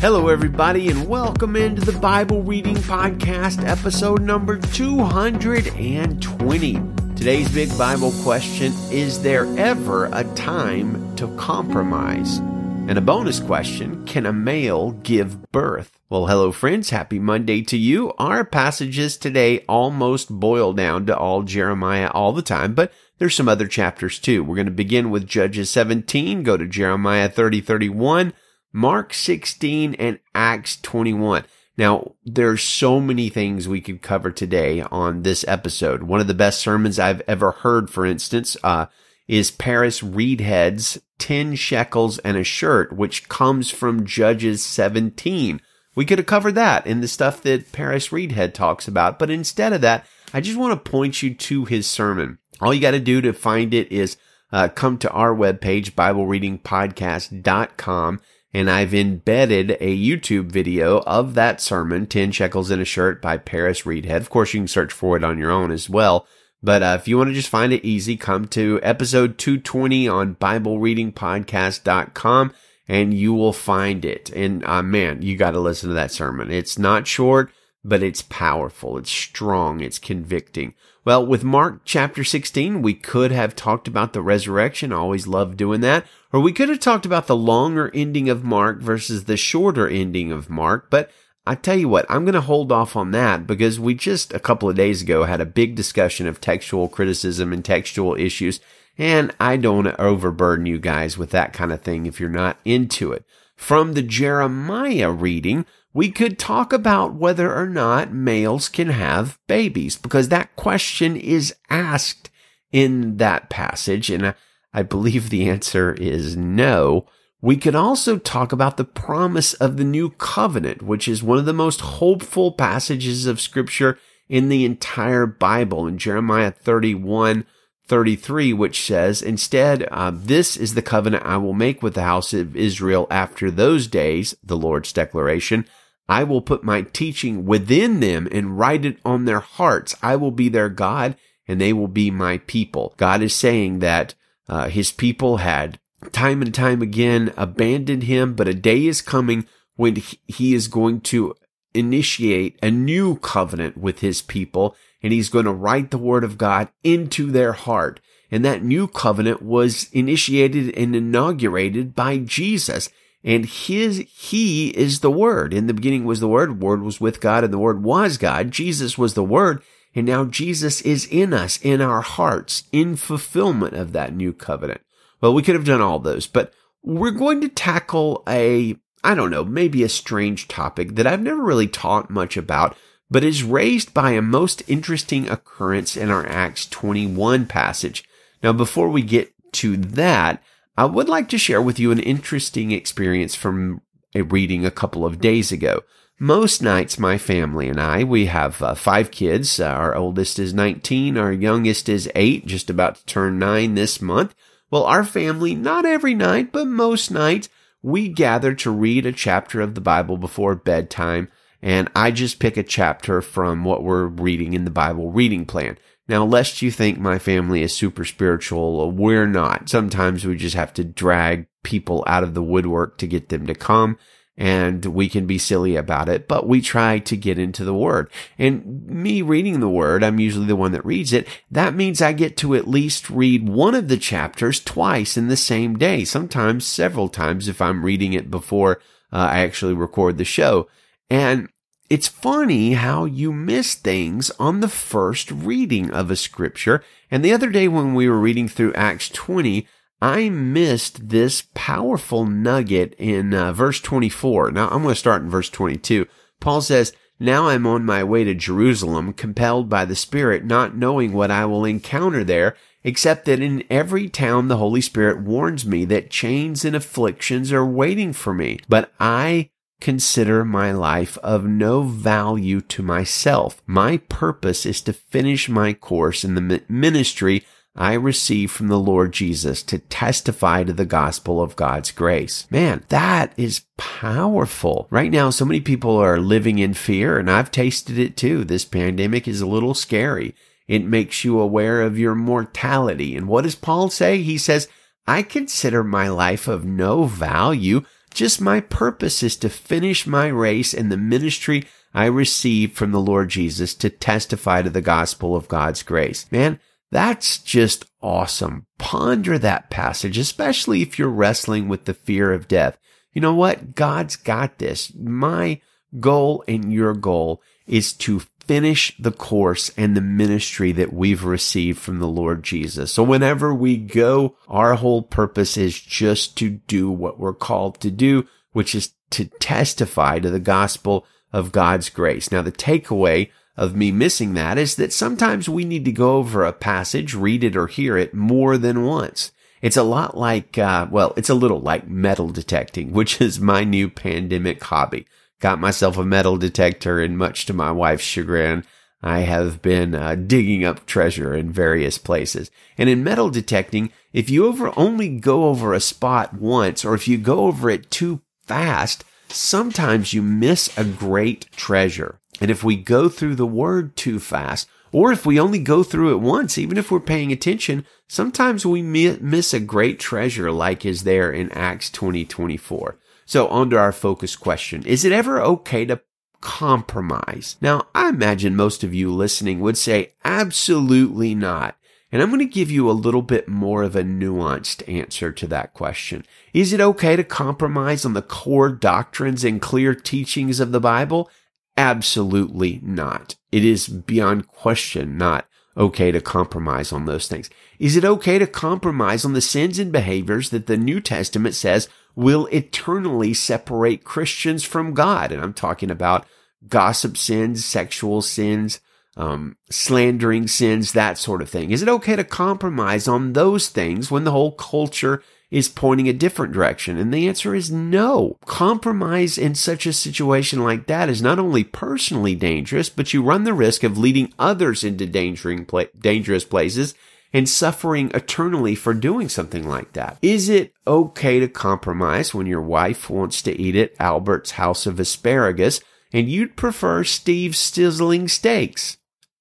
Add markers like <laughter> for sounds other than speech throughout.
Hello, everybody, and welcome into the Bible Reading Podcast, episode number 220. Today's big Bible question Is there ever a time to compromise? And a bonus question Can a male give birth? Well, hello, friends. Happy Monday to you. Our passages today almost boil down to all Jeremiah all the time, but there's some other chapters too. We're going to begin with Judges 17, go to Jeremiah 30, 31, Mark 16, and Acts 21. Now, there's so many things we could cover today on this episode. One of the best sermons I've ever heard, for instance, uh, is Paris Reidhead's 10 shekels and a shirt, which comes from Judges 17. We could have covered that in the stuff that Paris Reidhead talks about, but instead of that, I just want to point you to his sermon. All you got to do to find it is uh, come to our webpage, BibleReadingPodcast.com and I've embedded a YouTube video of that sermon, 10 shekels in a shirt by Paris Reidhead. Of course, you can search for it on your own as well. But uh, if you want to just find it easy, come to episode 220 on BibleReadingPodcast.com and you will find it. And uh, man, you got to listen to that sermon. It's not short, but it's powerful. It's strong. It's convicting. Well, with Mark chapter 16, we could have talked about the resurrection. I always love doing that. Or we could have talked about the longer ending of Mark versus the shorter ending of Mark. But I tell you what, I'm going to hold off on that because we just a couple of days ago had a big discussion of textual criticism and textual issues. And I don't want to overburden you guys with that kind of thing if you're not into it. From the Jeremiah reading, we could talk about whether or not males can have babies because that question is asked in that passage. And I believe the answer is no. We could also talk about the promise of the new covenant, which is one of the most hopeful passages of scripture in the entire Bible in Jeremiah 31, 33, which says, instead, uh, this is the covenant I will make with the house of Israel after those days, the Lord's declaration. I will put my teaching within them and write it on their hearts. I will be their God and they will be my people. God is saying that uh, his people had time and time again abandoned him, but a day is coming when he is going to initiate a new covenant with his people and he's going to write the word of God into their heart. And that new covenant was initiated and inaugurated by Jesus. And his, he is the word. In the beginning was the word, word was with God and the word was God. Jesus was the word. And now Jesus is in us, in our hearts, in fulfillment of that new covenant. Well, we could have done all those, but we're going to tackle a, I don't know, maybe a strange topic that I've never really taught much about, but is raised by a most interesting occurrence in our Acts 21 passage. Now, before we get to that, I would like to share with you an interesting experience from a reading a couple of days ago. Most nights, my family and I, we have uh, five kids. Uh, our oldest is 19. Our youngest is eight, just about to turn nine this month. Well, our family, not every night, but most nights, we gather to read a chapter of the Bible before bedtime. And I just pick a chapter from what we're reading in the Bible reading plan. Now, lest you think my family is super spiritual, we're not. Sometimes we just have to drag people out of the woodwork to get them to come and we can be silly about it, but we try to get into the word. And me reading the word, I'm usually the one that reads it. That means I get to at least read one of the chapters twice in the same day, sometimes several times if I'm reading it before uh, I actually record the show. And it's funny how you miss things on the first reading of a scripture. And the other day when we were reading through Acts 20, I missed this powerful nugget in uh, verse 24. Now I'm going to start in verse 22. Paul says, now I'm on my way to Jerusalem, compelled by the Spirit, not knowing what I will encounter there, except that in every town the Holy Spirit warns me that chains and afflictions are waiting for me. But I consider my life of no value to myself. My purpose is to finish my course in the ministry I receive from the Lord Jesus to testify to the gospel of God's grace. Man, that is powerful. Right now, so many people are living in fear, and I've tasted it too. This pandemic is a little scary. It makes you aware of your mortality. And what does Paul say? He says, I consider my life of no value just my purpose is to finish my race in the ministry I received from the Lord Jesus to testify to the gospel of God's grace. Man, that's just awesome. Ponder that passage, especially if you're wrestling with the fear of death. You know what? God's got this. My goal and your goal is to finish the course and the ministry that we've received from the Lord Jesus. So whenever we go, our whole purpose is just to do what we're called to do, which is to testify to the gospel of God's grace. Now, the takeaway of me missing that is that sometimes we need to go over a passage, read it or hear it more than once. It's a lot like, uh, well, it's a little like metal detecting, <laughs> which is my new pandemic hobby got myself a metal detector, and much to my wife's chagrin, I have been uh, digging up treasure in various places. And in metal detecting, if you over only go over a spot once, or if you go over it too fast, sometimes you miss a great treasure. And if we go through the word too fast, or if we only go through it once, even if we're paying attention, sometimes we miss a great treasure like is there in Acts 20, 24. So on to our focus question. Is it ever okay to compromise? Now, I imagine most of you listening would say absolutely not. And I'm going to give you a little bit more of a nuanced answer to that question. Is it okay to compromise on the core doctrines and clear teachings of the Bible? Absolutely not. It is beyond question not okay to compromise on those things. Is it okay to compromise on the sins and behaviors that the New Testament says will eternally separate Christians from God. And I'm talking about gossip sins, sexual sins, um, slandering sins, that sort of thing. Is it okay to compromise on those things when the whole culture is pointing a different direction? And the answer is no. Compromise in such a situation like that is not only personally dangerous, but you run the risk of leading others into dangerous places and suffering eternally for doing something like that. Is it okay to compromise when your wife wants to eat at Albert's House of Asparagus and you'd prefer Steve's Sizzling Steaks?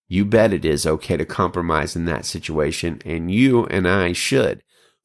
You bet it is okay to compromise in that situation, and you and I should.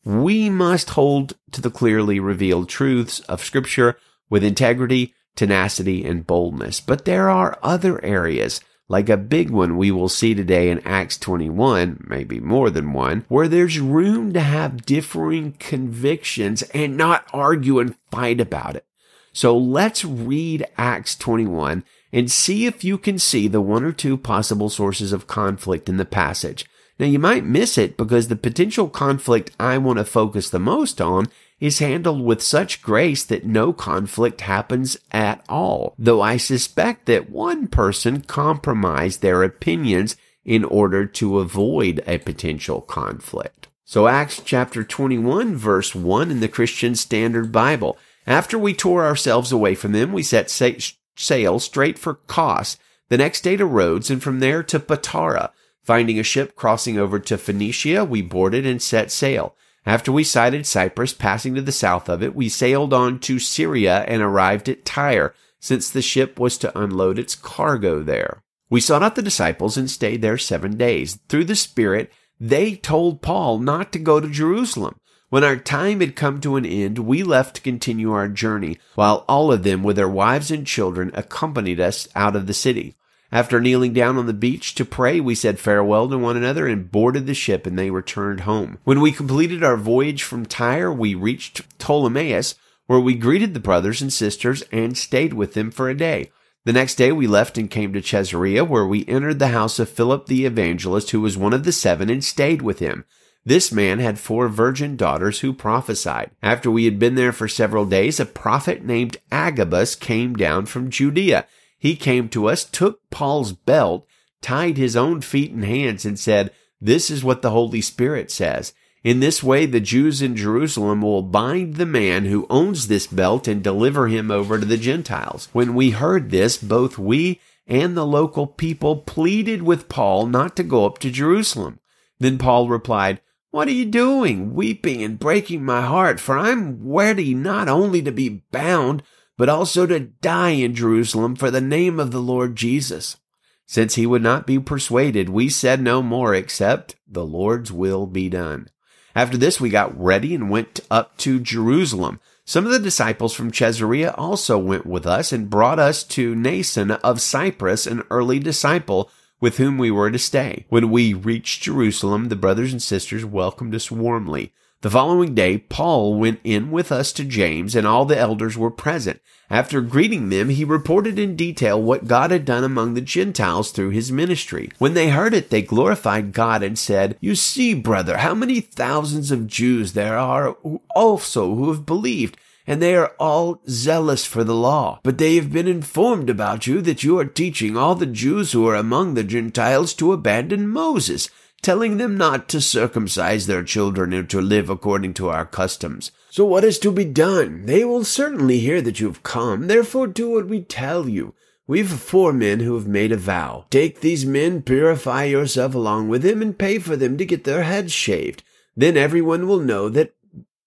We must hold to the clearly revealed truths of Scripture with integrity, tenacity, and boldness. But there are other areas like a big one we will see today in Acts 21, maybe more than one, where there's room to have differing convictions and not argue and fight about it. So let's read Acts 21 and see if you can see the one or two possible sources of conflict in the passage. Now you might miss it because the potential conflict I want to focus the most on is handled with such grace that no conflict happens at all, though I suspect that one person compromised their opinions in order to avoid a potential conflict. So Acts chapter 21 verse 1 in the Christian Standard Bible. After we tore ourselves away from them, we set sail straight for Kos, the next day to Rhodes, and from there to Patara. Finding a ship crossing over to Phoenicia, we boarded and set sail. After we sighted Cyprus, passing to the south of it, we sailed on to Syria and arrived at Tyre, since the ship was to unload its cargo there. We sought out the disciples and stayed there seven days. Through the Spirit, they told Paul not to go to Jerusalem. When our time had come to an end, we left to continue our journey, while all of them with their wives and children accompanied us out of the city. After kneeling down on the beach to pray, we said farewell to one another and boarded the ship and they returned home. When we completed our voyage from Tyre, we reached Ptolemais, where we greeted the brothers and sisters and stayed with them for a day. The next day we left and came to Caesarea, where we entered the house of Philip the evangelist, who was one of the seven, and stayed with him. This man had four virgin daughters who prophesied. After we had been there for several days, a prophet named Agabus came down from Judea he came to us, took Paul's belt, tied his own feet and hands, and said, This is what the Holy Spirit says. In this way, the Jews in Jerusalem will bind the man who owns this belt and deliver him over to the Gentiles. When we heard this, both we and the local people pleaded with Paul not to go up to Jerusalem. Then Paul replied, What are you doing, weeping and breaking my heart? For I'm ready not only to be bound, but also to die in Jerusalem for the name of the Lord Jesus. Since he would not be persuaded, we said no more except the Lord's will be done. After this, we got ready and went up to Jerusalem. Some of the disciples from Caesarea also went with us and brought us to Mnason of Cyprus, an early disciple with whom we were to stay. When we reached Jerusalem, the brothers and sisters welcomed us warmly. The following day, Paul went in with us to James, and all the elders were present. After greeting them, he reported in detail what God had done among the Gentiles through his ministry. When they heard it, they glorified God and said, You see, brother, how many thousands of Jews there are also who have believed and they are all zealous for the law. But they have been informed about you that you are teaching all the Jews who are among the Gentiles to abandon Moses telling them not to circumcise their children and to live according to our customs. So what is to be done? They will certainly hear that you have come, therefore do what we tell you. We've four men who have made a vow. Take these men, purify yourself along with them, and pay for them to get their heads shaved. Then everyone will know that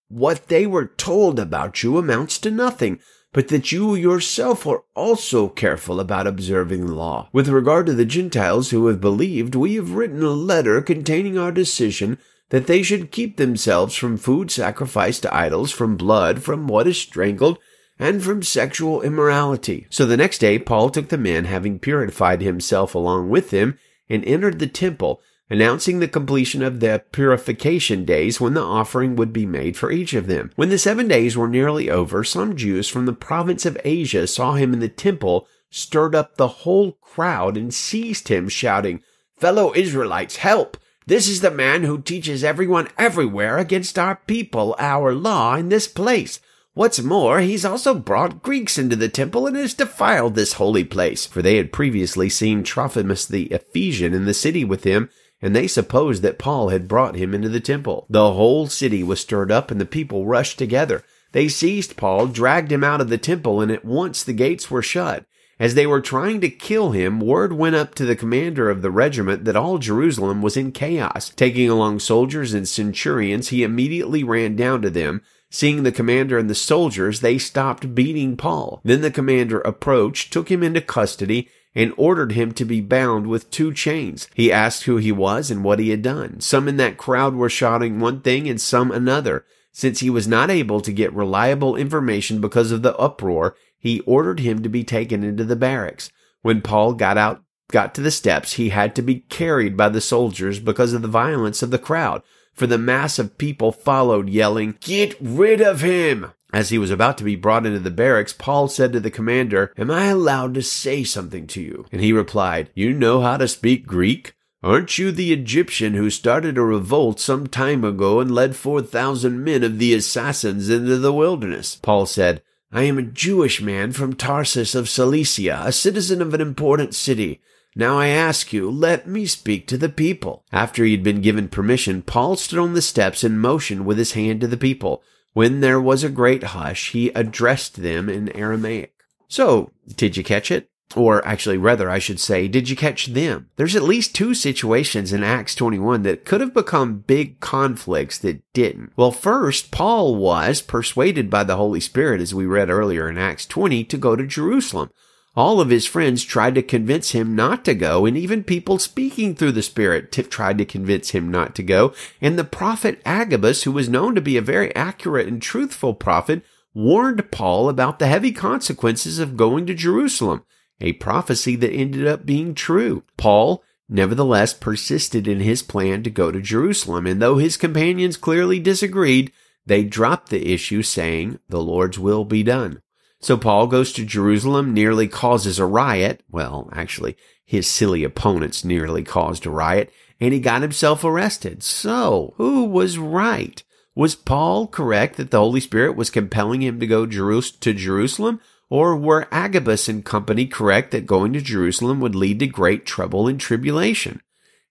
what they were told about you amounts to nothing, but that you yourself are also careful about observing the law. With regard to the Gentiles who have believed, we have written a letter containing our decision that they should keep themselves from food sacrificed to idols, from blood, from what is strangled, and from sexual immorality. So the next day Paul took the men, having purified himself along with them, and entered the temple, announcing the completion of the purification days when the offering would be made for each of them. When the seven days were nearly over, some Jews from the province of Asia saw him in the temple, stirred up the whole crowd, and seized him, shouting, Fellow Israelites, help! This is the man who teaches everyone everywhere against our people, our law in this place. What's more, he's also brought Greeks into the temple and has defiled this holy place. For they had previously seen Trophimus the Ephesian in the city with him, and they supposed that Paul had brought him into the temple. The whole city was stirred up, and the people rushed together. They seized Paul, dragged him out of the temple, and at once the gates were shut. As they were trying to kill him, word went up to the commander of the regiment that all Jerusalem was in chaos. Taking along soldiers and centurions, he immediately ran down to them. Seeing the commander and the soldiers, they stopped beating Paul. Then the commander approached, took him into custody, and ordered him to be bound with two chains. He asked who he was and what he had done. Some in that crowd were shouting one thing and some another. Since he was not able to get reliable information because of the uproar, he ordered him to be taken into the barracks. When Paul got out, got to the steps, he had to be carried by the soldiers because of the violence of the crowd, for the mass of people followed yelling, Get rid of him! As he was about to be brought into the barracks, Paul said to the commander, Am I allowed to say something to you? And he replied, You know how to speak Greek? Aren't you the Egyptian who started a revolt some time ago and led 4,000 men of the assassins into the wilderness? Paul said, I am a Jewish man from Tarsus of Cilicia, a citizen of an important city. Now I ask you, let me speak to the people. After he had been given permission, Paul stood on the steps and motioned with his hand to the people. When there was a great hush, he addressed them in Aramaic. So, did you catch it? Or actually, rather, I should say, did you catch them? There's at least two situations in Acts 21 that could have become big conflicts that didn't. Well, first, Paul was persuaded by the Holy Spirit, as we read earlier in Acts 20, to go to Jerusalem. All of his friends tried to convince him not to go, and even people speaking through the Spirit t- tried to convince him not to go. And the prophet Agabus, who was known to be a very accurate and truthful prophet, warned Paul about the heavy consequences of going to Jerusalem, a prophecy that ended up being true. Paul, nevertheless, persisted in his plan to go to Jerusalem, and though his companions clearly disagreed, they dropped the issue, saying, The Lord's will be done. So Paul goes to Jerusalem, nearly causes a riot. Well, actually, his silly opponents nearly caused a riot, and he got himself arrested. So, who was right? Was Paul correct that the Holy Spirit was compelling him to go to Jerusalem? Or were Agabus and company correct that going to Jerusalem would lead to great trouble and tribulation?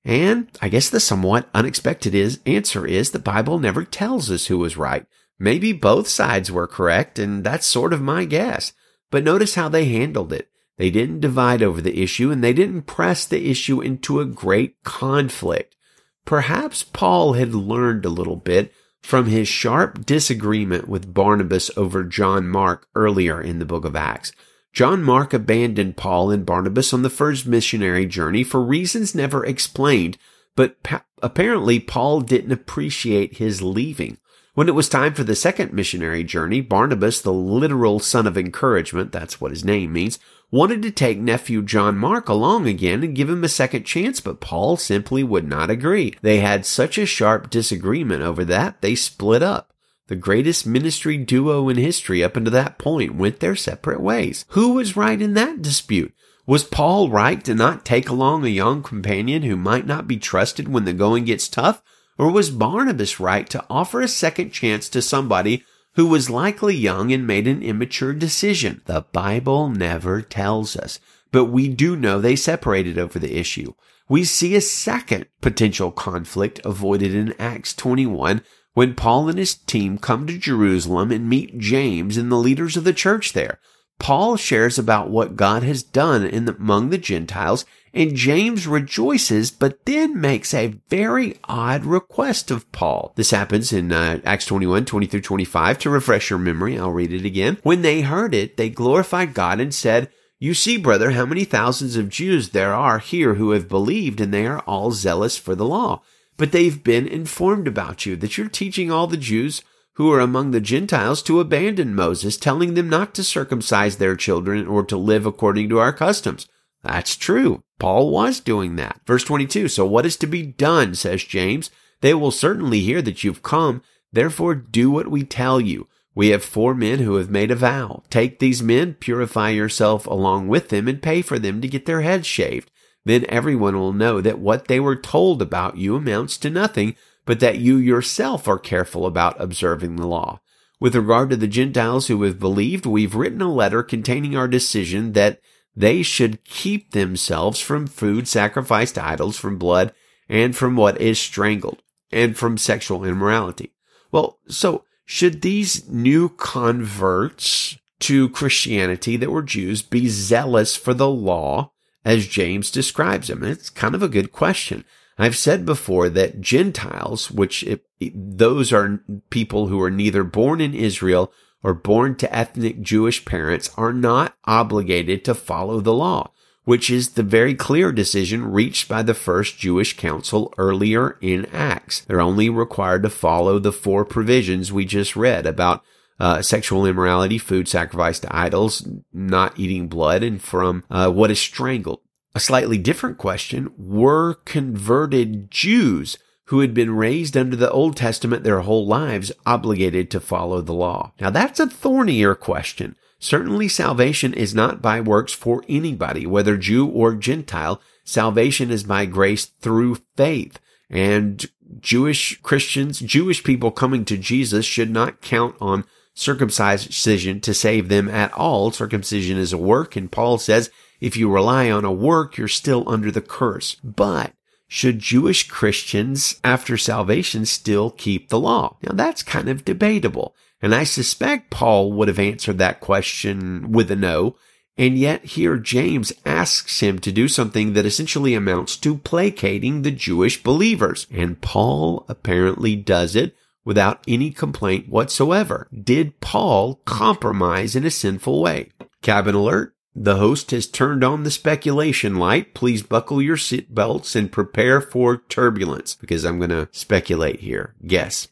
And I guess the somewhat unexpected is, answer is the Bible never tells us who was right. Maybe both sides were correct, and that's sort of my guess. But notice how they handled it. They didn't divide over the issue and they didn't press the issue into a great conflict. Perhaps Paul had learned a little bit from his sharp disagreement with Barnabas over John Mark earlier in the book of Acts. John Mark abandoned Paul and Barnabas on the first missionary journey for reasons never explained, but pa- apparently Paul didn't appreciate his leaving. When it was time for the second missionary journey, Barnabas, the literal son of encouragement, that's what his name means, wanted to take nephew John Mark along again and give him a second chance, but Paul simply would not agree. They had such a sharp disagreement over that, they split up. The greatest ministry duo in history up until that point went their separate ways. Who was right in that dispute? Was Paul right to not take along a young companion who might not be trusted when the going gets tough? Or was Barnabas right to offer a second chance to somebody who was likely young and made an immature decision? The Bible never tells us, but we do know they separated over the issue. We see a second potential conflict avoided in Acts 21 when Paul and his team come to Jerusalem and meet James and the leaders of the church there. Paul shares about what God has done the, among the Gentiles, and James rejoices, but then makes a very odd request of Paul. This happens in uh, Acts 21, 20 through 25. To refresh your memory, I'll read it again. When they heard it, they glorified God and said, you see, brother, how many thousands of Jews there are here who have believed, and they are all zealous for the law. But they've been informed about you, that you're teaching all the Jews who are among the Gentiles to abandon Moses, telling them not to circumcise their children or to live according to our customs. That's true. Paul was doing that. Verse 22. So what is to be done, says James? They will certainly hear that you've come. Therefore do what we tell you. We have four men who have made a vow. Take these men, purify yourself along with them, and pay for them to get their heads shaved. Then everyone will know that what they were told about you amounts to nothing, but that you yourself are careful about observing the law. With regard to the Gentiles who have believed, we've written a letter containing our decision that they should keep themselves from food sacrificed to idols, from blood, and from what is strangled, and from sexual immorality. Well, so should these new converts to Christianity that were Jews be zealous for the law as James describes them? It's kind of a good question. I've said before that Gentiles, which if, those are people who are neither born in Israel or born to ethnic Jewish parents are not obligated to follow the law, which is the very clear decision reached by the first Jewish council earlier in Acts. They're only required to follow the four provisions we just read about uh, sexual immorality, food sacrificed to idols, not eating blood, and from uh, what is strangled. A slightly different question, were converted Jews who had been raised under the Old Testament their whole lives obligated to follow the law? Now that's a thornier question. Certainly salvation is not by works for anybody, whether Jew or Gentile. Salvation is by grace through faith. And Jewish Christians, Jewish people coming to Jesus should not count on circumcision to save them at all. Circumcision is a work, and Paul says if you rely on a work, you're still under the curse. But should Jewish Christians after salvation still keep the law? Now that's kind of debatable. And I suspect Paul would have answered that question with a no. And yet here James asks him to do something that essentially amounts to placating the Jewish believers. And Paul apparently does it without any complaint whatsoever. Did Paul compromise in a sinful way? Cabin alert. The host has turned on the speculation light. Please buckle your seatbelts and prepare for turbulence because I'm going to speculate here. Guess.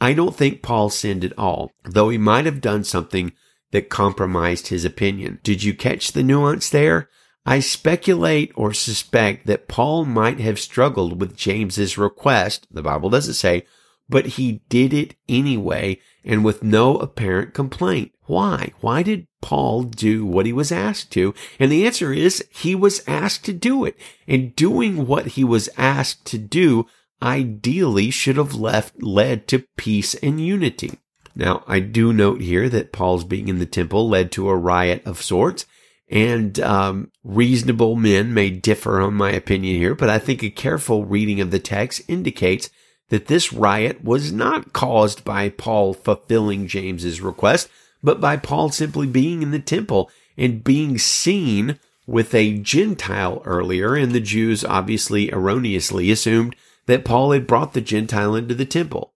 I don't think Paul sinned at all, though he might have done something that compromised his opinion. Did you catch the nuance there? I speculate or suspect that Paul might have struggled with James's request. The Bible doesn't say but he did it anyway and with no apparent complaint. Why? Why did Paul do what he was asked to? And the answer is he was asked to do it. And doing what he was asked to do ideally should have left led to peace and unity. Now, I do note here that Paul's being in the temple led to a riot of sorts, and um, reasonable men may differ on my opinion here, but I think a careful reading of the text indicates that this riot was not caused by Paul fulfilling James's request, but by Paul simply being in the temple and being seen with a Gentile earlier, and the Jews obviously erroneously assumed that Paul had brought the Gentile into the temple.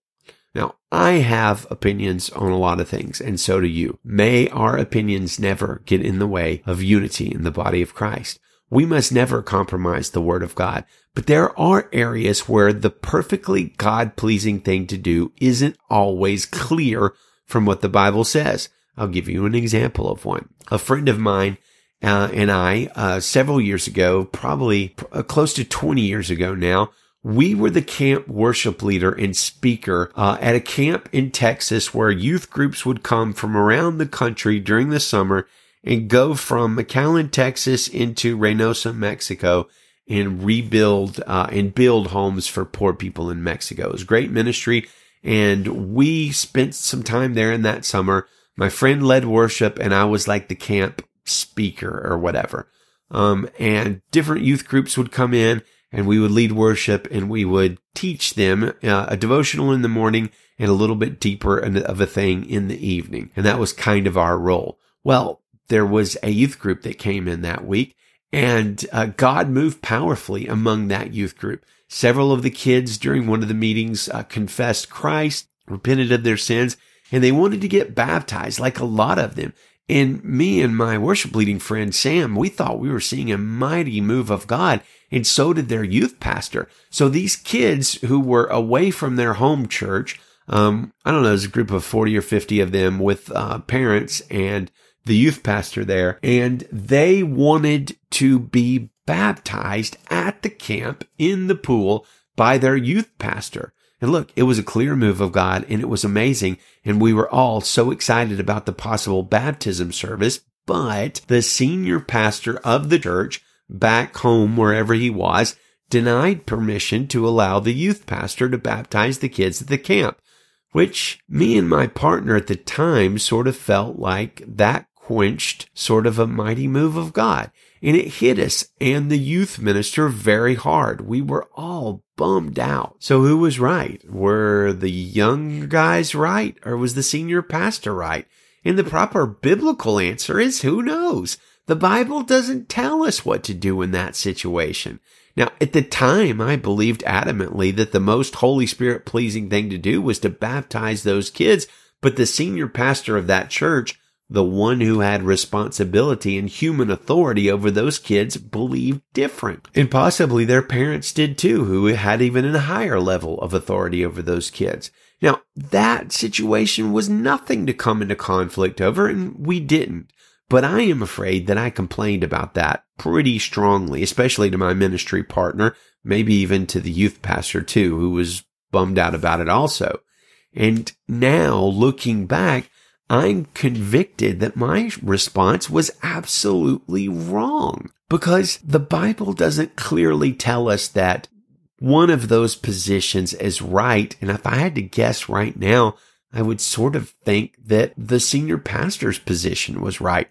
Now, I have opinions on a lot of things, and so do you. May our opinions never get in the way of unity in the body of Christ. we must never compromise the word of God. But there are areas where the perfectly God pleasing thing to do isn't always clear from what the Bible says. I'll give you an example of one. A friend of mine uh, and I, uh, several years ago, probably uh, close to 20 years ago now, we were the camp worship leader and speaker uh, at a camp in Texas where youth groups would come from around the country during the summer and go from McAllen, Texas into Reynosa, Mexico and rebuild uh, and build homes for poor people in Mexico. It was great ministry. And we spent some time there in that summer. My friend led worship and I was like the camp speaker or whatever. Um, and different youth groups would come in and we would lead worship and we would teach them uh, a devotional in the morning and a little bit deeper of a thing in the evening. And that was kind of our role. Well, there was a youth group that came in that week and uh, God moved powerfully among that youth group. Several of the kids during one of the meetings uh, confessed Christ, repented of their sins, and they wanted to get baptized like a lot of them. And me and my worship leading friend Sam, we thought we were seeing a mighty move of God. And so did their youth pastor. So these kids who were away from their home church, um, I don't know, there's a group of 40 or 50 of them with uh, parents and the youth pastor there. And they wanted to be baptized at the camp in the pool by their youth pastor. And look, it was a clear move of God and it was amazing. And we were all so excited about the possible baptism service. But the senior pastor of the church back home, wherever he was, denied permission to allow the youth pastor to baptize the kids at the camp, which me and my partner at the time sort of felt like that quenched sort of a mighty move of God. And it hit us and the youth minister very hard. We were all bummed out. So who was right? Were the young guys right or was the senior pastor right? And the proper biblical answer is who knows? The Bible doesn't tell us what to do in that situation. Now, at the time, I believed adamantly that the most Holy Spirit pleasing thing to do was to baptize those kids, but the senior pastor of that church the one who had responsibility and human authority over those kids believed different. And possibly their parents did too, who had even a higher level of authority over those kids. Now, that situation was nothing to come into conflict over, and we didn't. But I am afraid that I complained about that pretty strongly, especially to my ministry partner, maybe even to the youth pastor too, who was bummed out about it also. And now looking back, I'm convicted that my response was absolutely wrong because the Bible doesn't clearly tell us that one of those positions is right. And if I had to guess right now, I would sort of think that the senior pastor's position was right.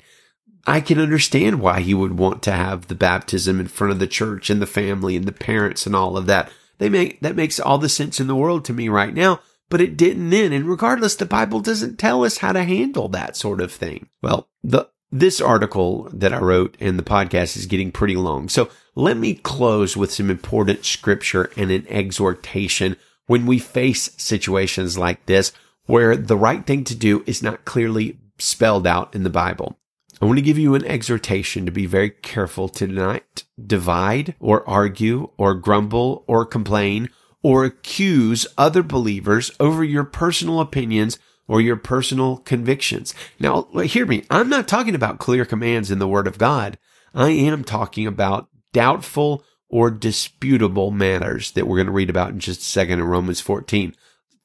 I can understand why he would want to have the baptism in front of the church and the family and the parents and all of that. They make, that makes all the sense in the world to me right now but it didn't then. And regardless, the Bible doesn't tell us how to handle that sort of thing. Well, the, this article that I wrote and the podcast is getting pretty long. So let me close with some important scripture and an exhortation when we face situations like this where the right thing to do is not clearly spelled out in the Bible. I want to give you an exhortation to be very careful to not divide or argue or grumble or complain or accuse other believers over your personal opinions or your personal convictions. Now, hear me. I'm not talking about clear commands in the word of God. I am talking about doubtful or disputable matters that we're going to read about in just a second in Romans 14.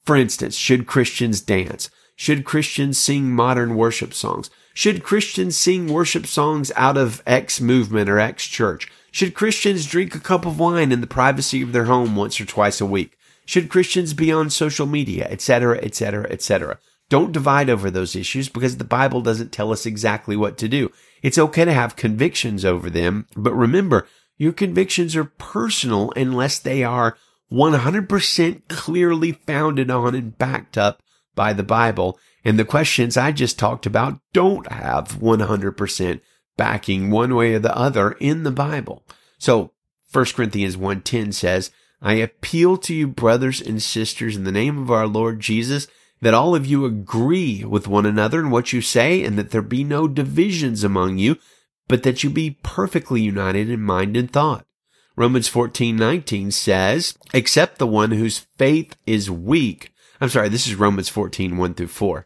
For instance, should Christians dance? Should Christians sing modern worship songs? Should Christians sing worship songs out of X movement or X church? Should Christians drink a cup of wine in the privacy of their home once or twice a week? Should Christians be on social media, etc., etc., etc.? Don't divide over those issues because the Bible doesn't tell us exactly what to do. It's okay to have convictions over them, but remember, your convictions are personal unless they are 100% clearly founded on and backed up by the Bible. And the questions I just talked about don't have 100% backing one way or the other in the Bible. So 1 Corinthians 1:10 says, I appeal to you brothers and sisters in the name of our Lord Jesus that all of you agree with one another in what you say and that there be no divisions among you, but that you be perfectly united in mind and thought. Romans 14:19 says, "Except the one whose faith is weak." I'm sorry, this is Romans 14, 1 through 4.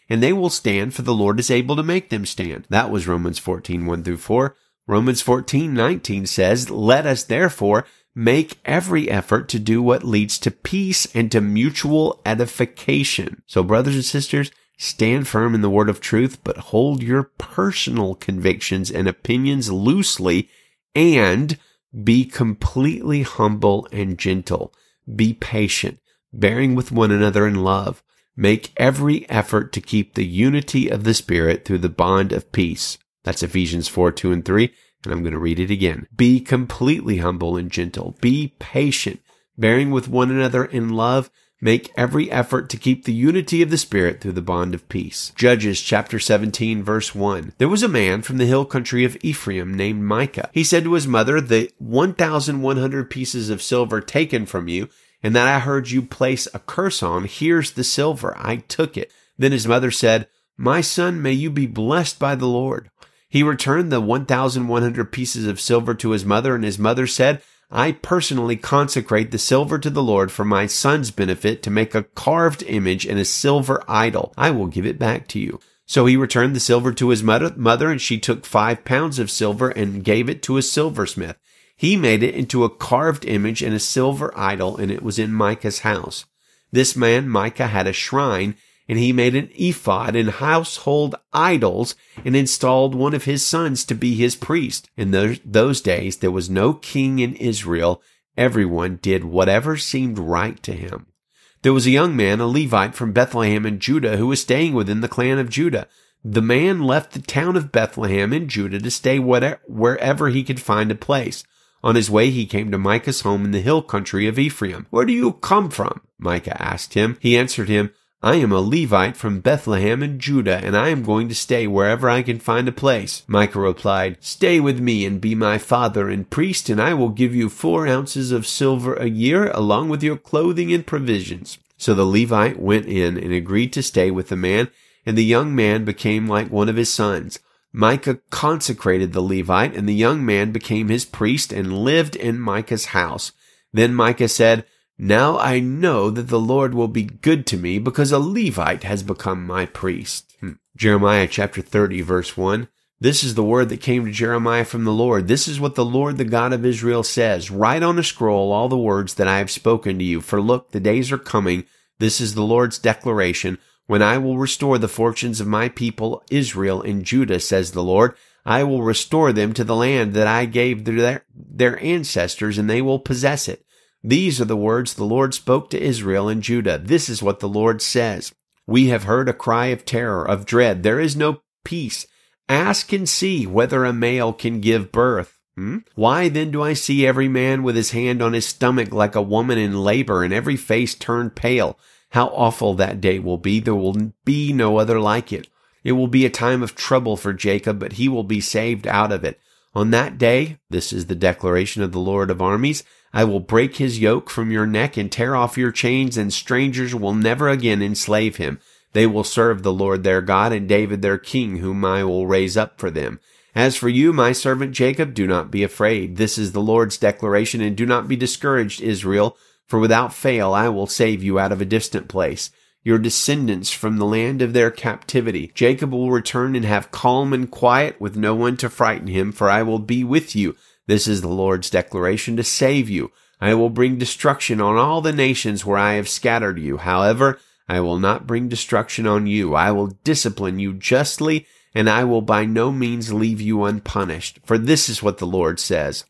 and they will stand, for the Lord is able to make them stand. That was Romans 14, 1 through 4. Romans 14, 19 says, Let us therefore make every effort to do what leads to peace and to mutual edification. So brothers and sisters, stand firm in the word of truth, but hold your personal convictions and opinions loosely and be completely humble and gentle. Be patient, bearing with one another in love. Make every effort to keep the unity of the Spirit through the bond of peace. That's Ephesians 4, 2 and 3. And I'm going to read it again. Be completely humble and gentle. Be patient, bearing with one another in love. Make every effort to keep the unity of the Spirit through the bond of peace. Judges chapter 17 verse 1. There was a man from the hill country of Ephraim named Micah. He said to his mother, the 1,100 pieces of silver taken from you and that I heard you place a curse on, here's the silver. I took it. Then his mother said, My son, may you be blessed by the Lord. He returned the 1,100 pieces of silver to his mother, and his mother said, I personally consecrate the silver to the Lord for my son's benefit to make a carved image and a silver idol. I will give it back to you. So he returned the silver to his mother, and she took five pounds of silver and gave it to a silversmith. He made it into a carved image and a silver idol, and it was in Micah's house. This man, Micah, had a shrine and he made an ephod and household idols and installed one of his sons to be his priest. In those, those days, there was no king in Israel. Everyone did whatever seemed right to him. There was a young man, a Levite from Bethlehem in Judah, who was staying within the clan of Judah. The man left the town of Bethlehem in Judah to stay wherever he could find a place. On his way, he came to Micah's home in the hill country of Ephraim. Where do you come from? Micah asked him. He answered him, I am a Levite from Bethlehem in Judah, and I am going to stay wherever I can find a place. Micah replied, Stay with me and be my father and priest, and I will give you four ounces of silver a year, along with your clothing and provisions. So the Levite went in and agreed to stay with the man, and the young man became like one of his sons. Micah consecrated the Levite, and the young man became his priest and lived in Micah's house. Then Micah said, now I know that the Lord will be good to me because a Levite has become my priest. Hmm. Jeremiah chapter 30 verse 1. This is the word that came to Jeremiah from the Lord. This is what the Lord, the God of Israel says. Write on a scroll all the words that I have spoken to you. For look, the days are coming. This is the Lord's declaration when I will restore the fortunes of my people Israel and Judah, says the Lord. I will restore them to the land that I gave their, their ancestors and they will possess it. These are the words the Lord spoke to Israel and Judah. This is what the Lord says. We have heard a cry of terror, of dread. There is no peace. Ask and see whether a male can give birth. Hmm? Why then do I see every man with his hand on his stomach like a woman in labor and every face turned pale? How awful that day will be. There will be no other like it. It will be a time of trouble for Jacob, but he will be saved out of it. On that day, this is the declaration of the Lord of armies, I will break his yoke from your neck and tear off your chains, and strangers will never again enslave him. They will serve the Lord their God and David their king, whom I will raise up for them. As for you, my servant Jacob, do not be afraid. This is the Lord's declaration, and do not be discouraged, Israel, for without fail I will save you out of a distant place, your descendants from the land of their captivity. Jacob will return and have calm and quiet with no one to frighten him, for I will be with you this is the Lord's declaration to save you. I will bring destruction on all the nations where I have scattered you. However, I will not bring destruction on you. I will discipline you justly, and I will by no means leave you unpunished. For this is what the Lord says.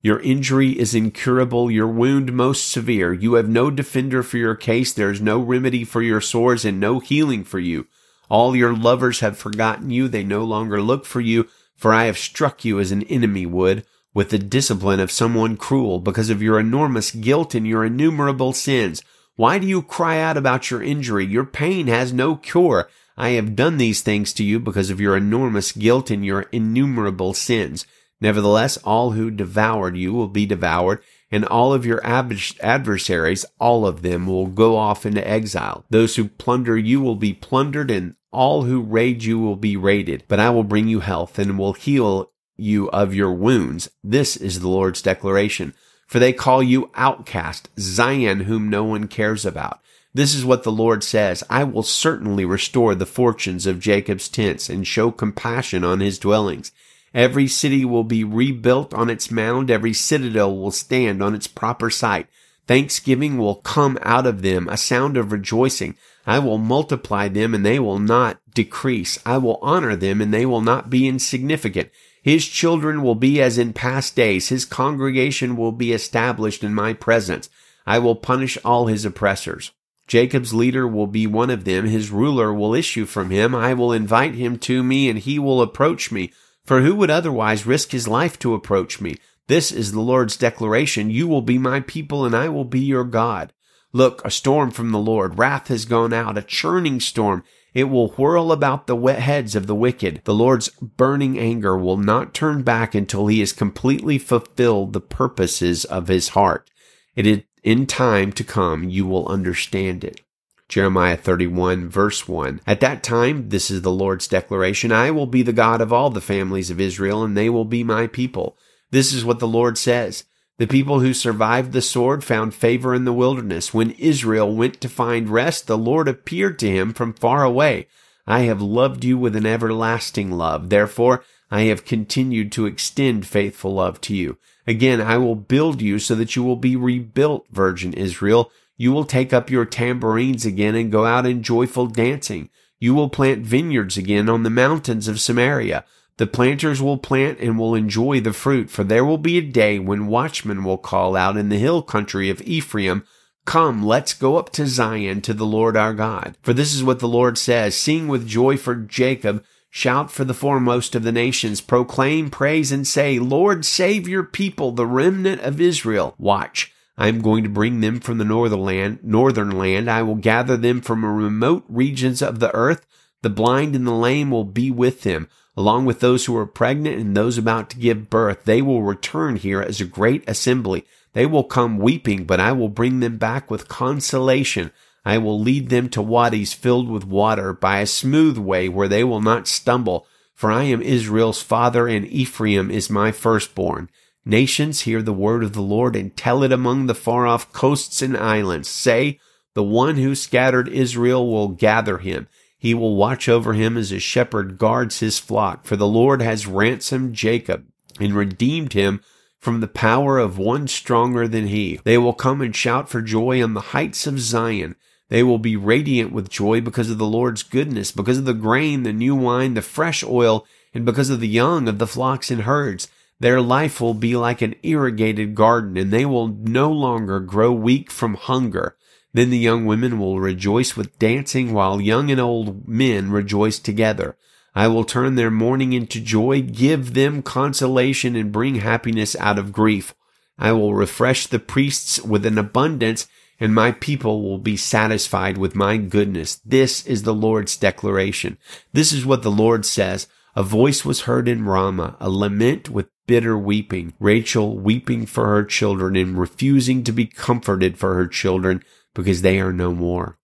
Your injury is incurable, your wound most severe. You have no defender for your case. There is no remedy for your sores and no healing for you. All your lovers have forgotten you. They no longer look for you. For I have struck you as an enemy would, with the discipline of someone cruel, because of your enormous guilt and your innumerable sins. Why do you cry out about your injury? Your pain has no cure. I have done these things to you because of your enormous guilt and your innumerable sins. Nevertheless, all who devoured you will be devoured, and all of your adversaries, all of them will go off into exile. Those who plunder you will be plundered, and all who raid you will be raided. But I will bring you health and will heal you of your wounds. This is the Lord's declaration. For they call you outcast, Zion, whom no one cares about. This is what the Lord says. I will certainly restore the fortunes of Jacob's tents and show compassion on his dwellings. Every city will be rebuilt on its mound. Every citadel will stand on its proper site. Thanksgiving will come out of them, a sound of rejoicing. I will multiply them and they will not decrease. I will honor them and they will not be insignificant. His children will be as in past days. His congregation will be established in my presence. I will punish all his oppressors. Jacob's leader will be one of them. His ruler will issue from him. I will invite him to me and he will approach me. For who would otherwise risk his life to approach me? This is the Lord's declaration. You will be my people and I will be your God. Look, a storm from the Lord. Wrath has gone out, a churning storm. It will whirl about the wet heads of the wicked. The Lord's burning anger will not turn back until he has completely fulfilled the purposes of his heart. It is in time to come you will understand it. Jeremiah 31 verse 1. At that time, this is the Lord's declaration, I will be the God of all the families of Israel, and they will be my people. This is what the Lord says. The people who survived the sword found favor in the wilderness. When Israel went to find rest, the Lord appeared to him from far away. I have loved you with an everlasting love. Therefore, I have continued to extend faithful love to you. Again, I will build you so that you will be rebuilt, Virgin Israel. You will take up your tambourines again and go out in joyful dancing. You will plant vineyards again on the mountains of Samaria. The planters will plant and will enjoy the fruit, for there will be a day when watchmen will call out in the hill country of Ephraim, Come, let's go up to Zion to the Lord our God. For this is what the Lord says, Sing with joy for Jacob, shout for the foremost of the nations, proclaim praise and say, Lord, save your people, the remnant of Israel. Watch. I am going to bring them from the northern land, northern land. I will gather them from remote regions of the earth. The blind and the lame will be with them, along with those who are pregnant and those about to give birth. They will return here as a great assembly. They will come weeping, but I will bring them back with consolation. I will lead them to wadis filled with water by a smooth way where they will not stumble. For I am Israel's father and Ephraim is my firstborn. Nations hear the word of the Lord and tell it among the far off coasts and islands. Say, the one who scattered Israel will gather him. He will watch over him as a shepherd guards his flock. For the Lord has ransomed Jacob and redeemed him from the power of one stronger than he. They will come and shout for joy on the heights of Zion. They will be radiant with joy because of the Lord's goodness, because of the grain, the new wine, the fresh oil, and because of the young of the flocks and herds. Their life will be like an irrigated garden, and they will no longer grow weak from hunger. Then the young women will rejoice with dancing, while young and old men rejoice together. I will turn their mourning into joy, give them consolation, and bring happiness out of grief. I will refresh the priests with an abundance, and my people will be satisfied with my goodness. This is the Lord's declaration. This is what the Lord says. A voice was heard in Ramah, a lament with bitter weeping, Rachel weeping for her children and refusing to be comforted for her children because they are no more.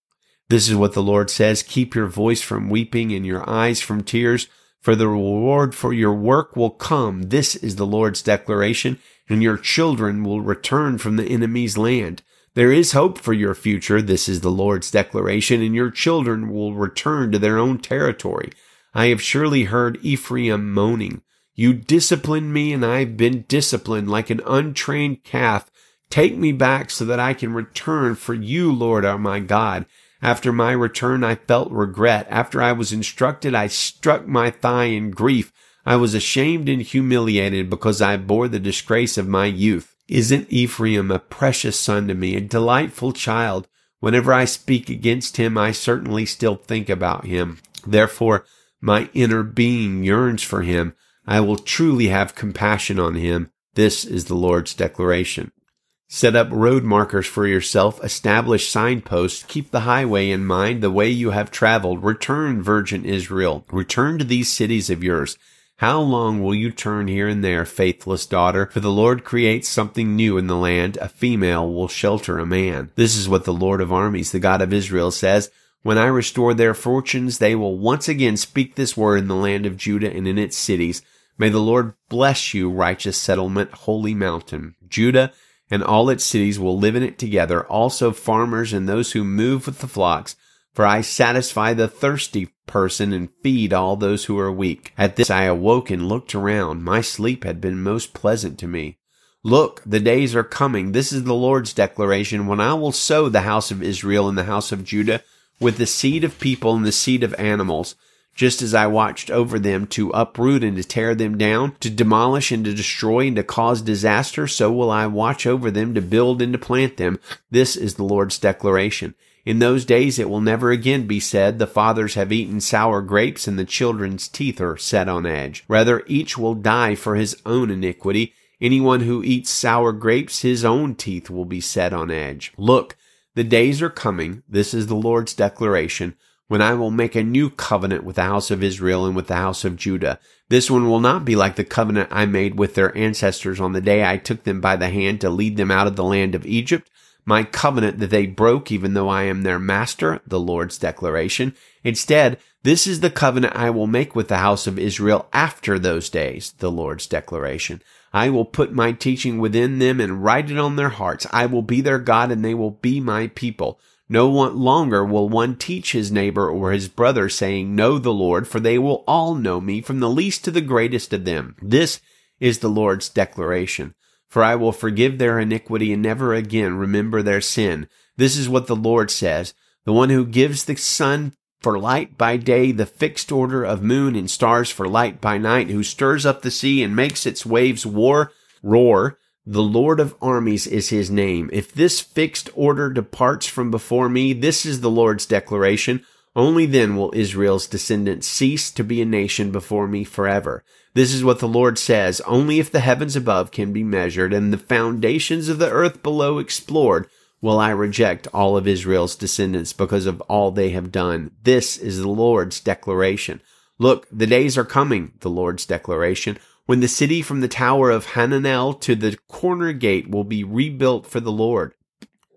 This is what the Lord says. Keep your voice from weeping and your eyes from tears, for the reward for your work will come. This is the Lord's declaration, and your children will return from the enemy's land. There is hope for your future. This is the Lord's declaration, and your children will return to their own territory. I have surely heard Ephraim moaning. You discipline me and I've been disciplined like an untrained calf. Take me back so that I can return for you, Lord, are my God. After my return, I felt regret. After I was instructed, I struck my thigh in grief. I was ashamed and humiliated because I bore the disgrace of my youth. Isn't Ephraim a precious son to me, a delightful child? Whenever I speak against him, I certainly still think about him. Therefore, my inner being yearns for him. I will truly have compassion on him. This is the Lord's declaration. Set up road markers for yourself, establish signposts, keep the highway in mind, the way you have traveled. Return, virgin Israel. Return to these cities of yours. How long will you turn here and there, faithless daughter? For the Lord creates something new in the land. A female will shelter a man. This is what the Lord of armies, the God of Israel says. When I restore their fortunes, they will once again speak this word in the land of Judah and in its cities. May the Lord bless you, righteous settlement, holy mountain. Judah and all its cities will live in it together, also farmers and those who move with the flocks. For I satisfy the thirsty person and feed all those who are weak. At this I awoke and looked around. My sleep had been most pleasant to me. Look, the days are coming. This is the Lord's declaration when I will sow the house of Israel and the house of Judah with the seed of people and the seed of animals just as I watched over them to uproot and to tear them down, to demolish and to destroy and to cause disaster, so will I watch over them to build and to plant them. This is the Lord's declaration. In those days it will never again be said, the fathers have eaten sour grapes and the children's teeth are set on edge. Rather, each will die for his own iniquity. Anyone who eats sour grapes, his own teeth will be set on edge. Look, the days are coming. This is the Lord's declaration when I will make a new covenant with the house of Israel and with the house of Judah. This one will not be like the covenant I made with their ancestors on the day I took them by the hand to lead them out of the land of Egypt, my covenant that they broke even though I am their master, the Lord's declaration. Instead, this is the covenant I will make with the house of Israel after those days, the Lord's declaration. I will put my teaching within them and write it on their hearts. I will be their God and they will be my people. No longer will one teach his neighbor or his brother saying, Know the Lord, for they will all know me from the least to the greatest of them. This is the Lord's declaration. For I will forgive their iniquity and never again remember their sin. This is what the Lord says. The one who gives the sun for light by day, the fixed order of moon and stars for light by night, who stirs up the sea and makes its waves war, roar, the Lord of armies is his name. If this fixed order departs from before me, this is the Lord's declaration. Only then will Israel's descendants cease to be a nation before me forever. This is what the Lord says. Only if the heavens above can be measured and the foundations of the earth below explored will I reject all of Israel's descendants because of all they have done. This is the Lord's declaration. Look, the days are coming, the Lord's declaration when the city from the tower of Hananel to the corner gate will be rebuilt for the Lord.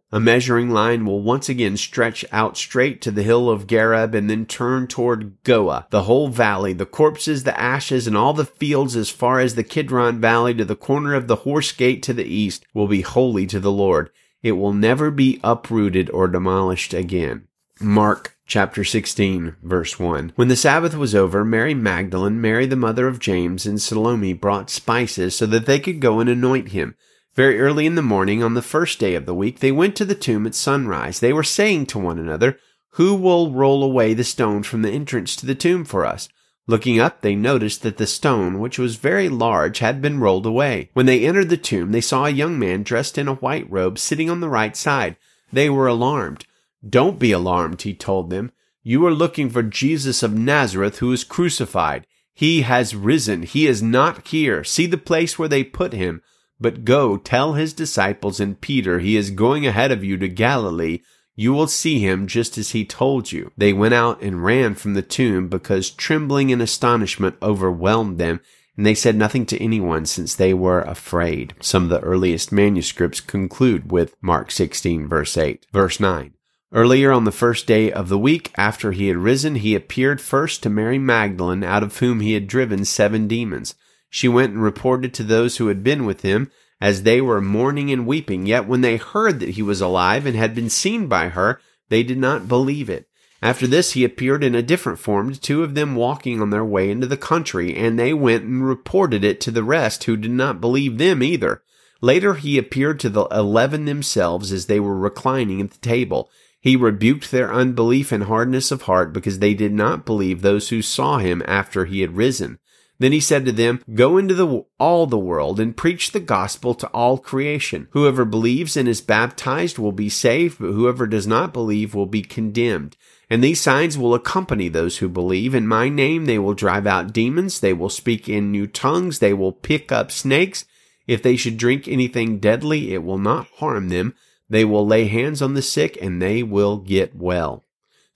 A measuring line will once again stretch out straight to the hill of Gareb and then turn toward Goah, The whole valley, the corpses, the ashes, and all the fields as far as the Kidron valley to the corner of the horse gate to the east will be holy to the Lord. It will never be uprooted or demolished again. Mark chapter 16, verse 1. When the Sabbath was over, Mary Magdalene, Mary the mother of James, and Salome brought spices so that they could go and anoint him. Very early in the morning, on the first day of the week, they went to the tomb at sunrise. They were saying to one another, Who will roll away the stone from the entrance to the tomb for us? Looking up, they noticed that the stone, which was very large, had been rolled away. When they entered the tomb, they saw a young man dressed in a white robe sitting on the right side. They were alarmed. Don't be alarmed, he told them. You are looking for Jesus of Nazareth who is crucified. He has risen. He is not here. See the place where they put him. But go tell his disciples and Peter he is going ahead of you to Galilee. You will see him just as he told you. They went out and ran from the tomb because trembling and astonishment overwhelmed them and they said nothing to anyone since they were afraid. Some of the earliest manuscripts conclude with Mark 16 verse 8. Verse 9. Earlier on the first day of the week after he had risen, he appeared first to Mary Magdalene, out of whom he had driven seven demons. She went and reported to those who had been with him, as they were mourning and weeping. Yet when they heard that he was alive and had been seen by her, they did not believe it. After this, he appeared in a different form to two of them walking on their way into the country, and they went and reported it to the rest, who did not believe them either. Later, he appeared to the eleven themselves as they were reclining at the table. He rebuked their unbelief and hardness of heart because they did not believe those who saw him after he had risen. Then he said to them, Go into the, all the world and preach the gospel to all creation. Whoever believes and is baptized will be saved, but whoever does not believe will be condemned. And these signs will accompany those who believe. In my name they will drive out demons, they will speak in new tongues, they will pick up snakes. If they should drink anything deadly, it will not harm them. They will lay hands on the sick and they will get well.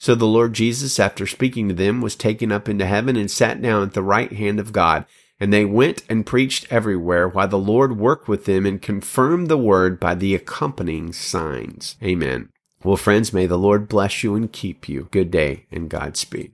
So the Lord Jesus, after speaking to them, was taken up into heaven and sat down at the right hand of God. And they went and preached everywhere while the Lord worked with them and confirmed the word by the accompanying signs. Amen. Well, friends, may the Lord bless you and keep you. Good day and Godspeed.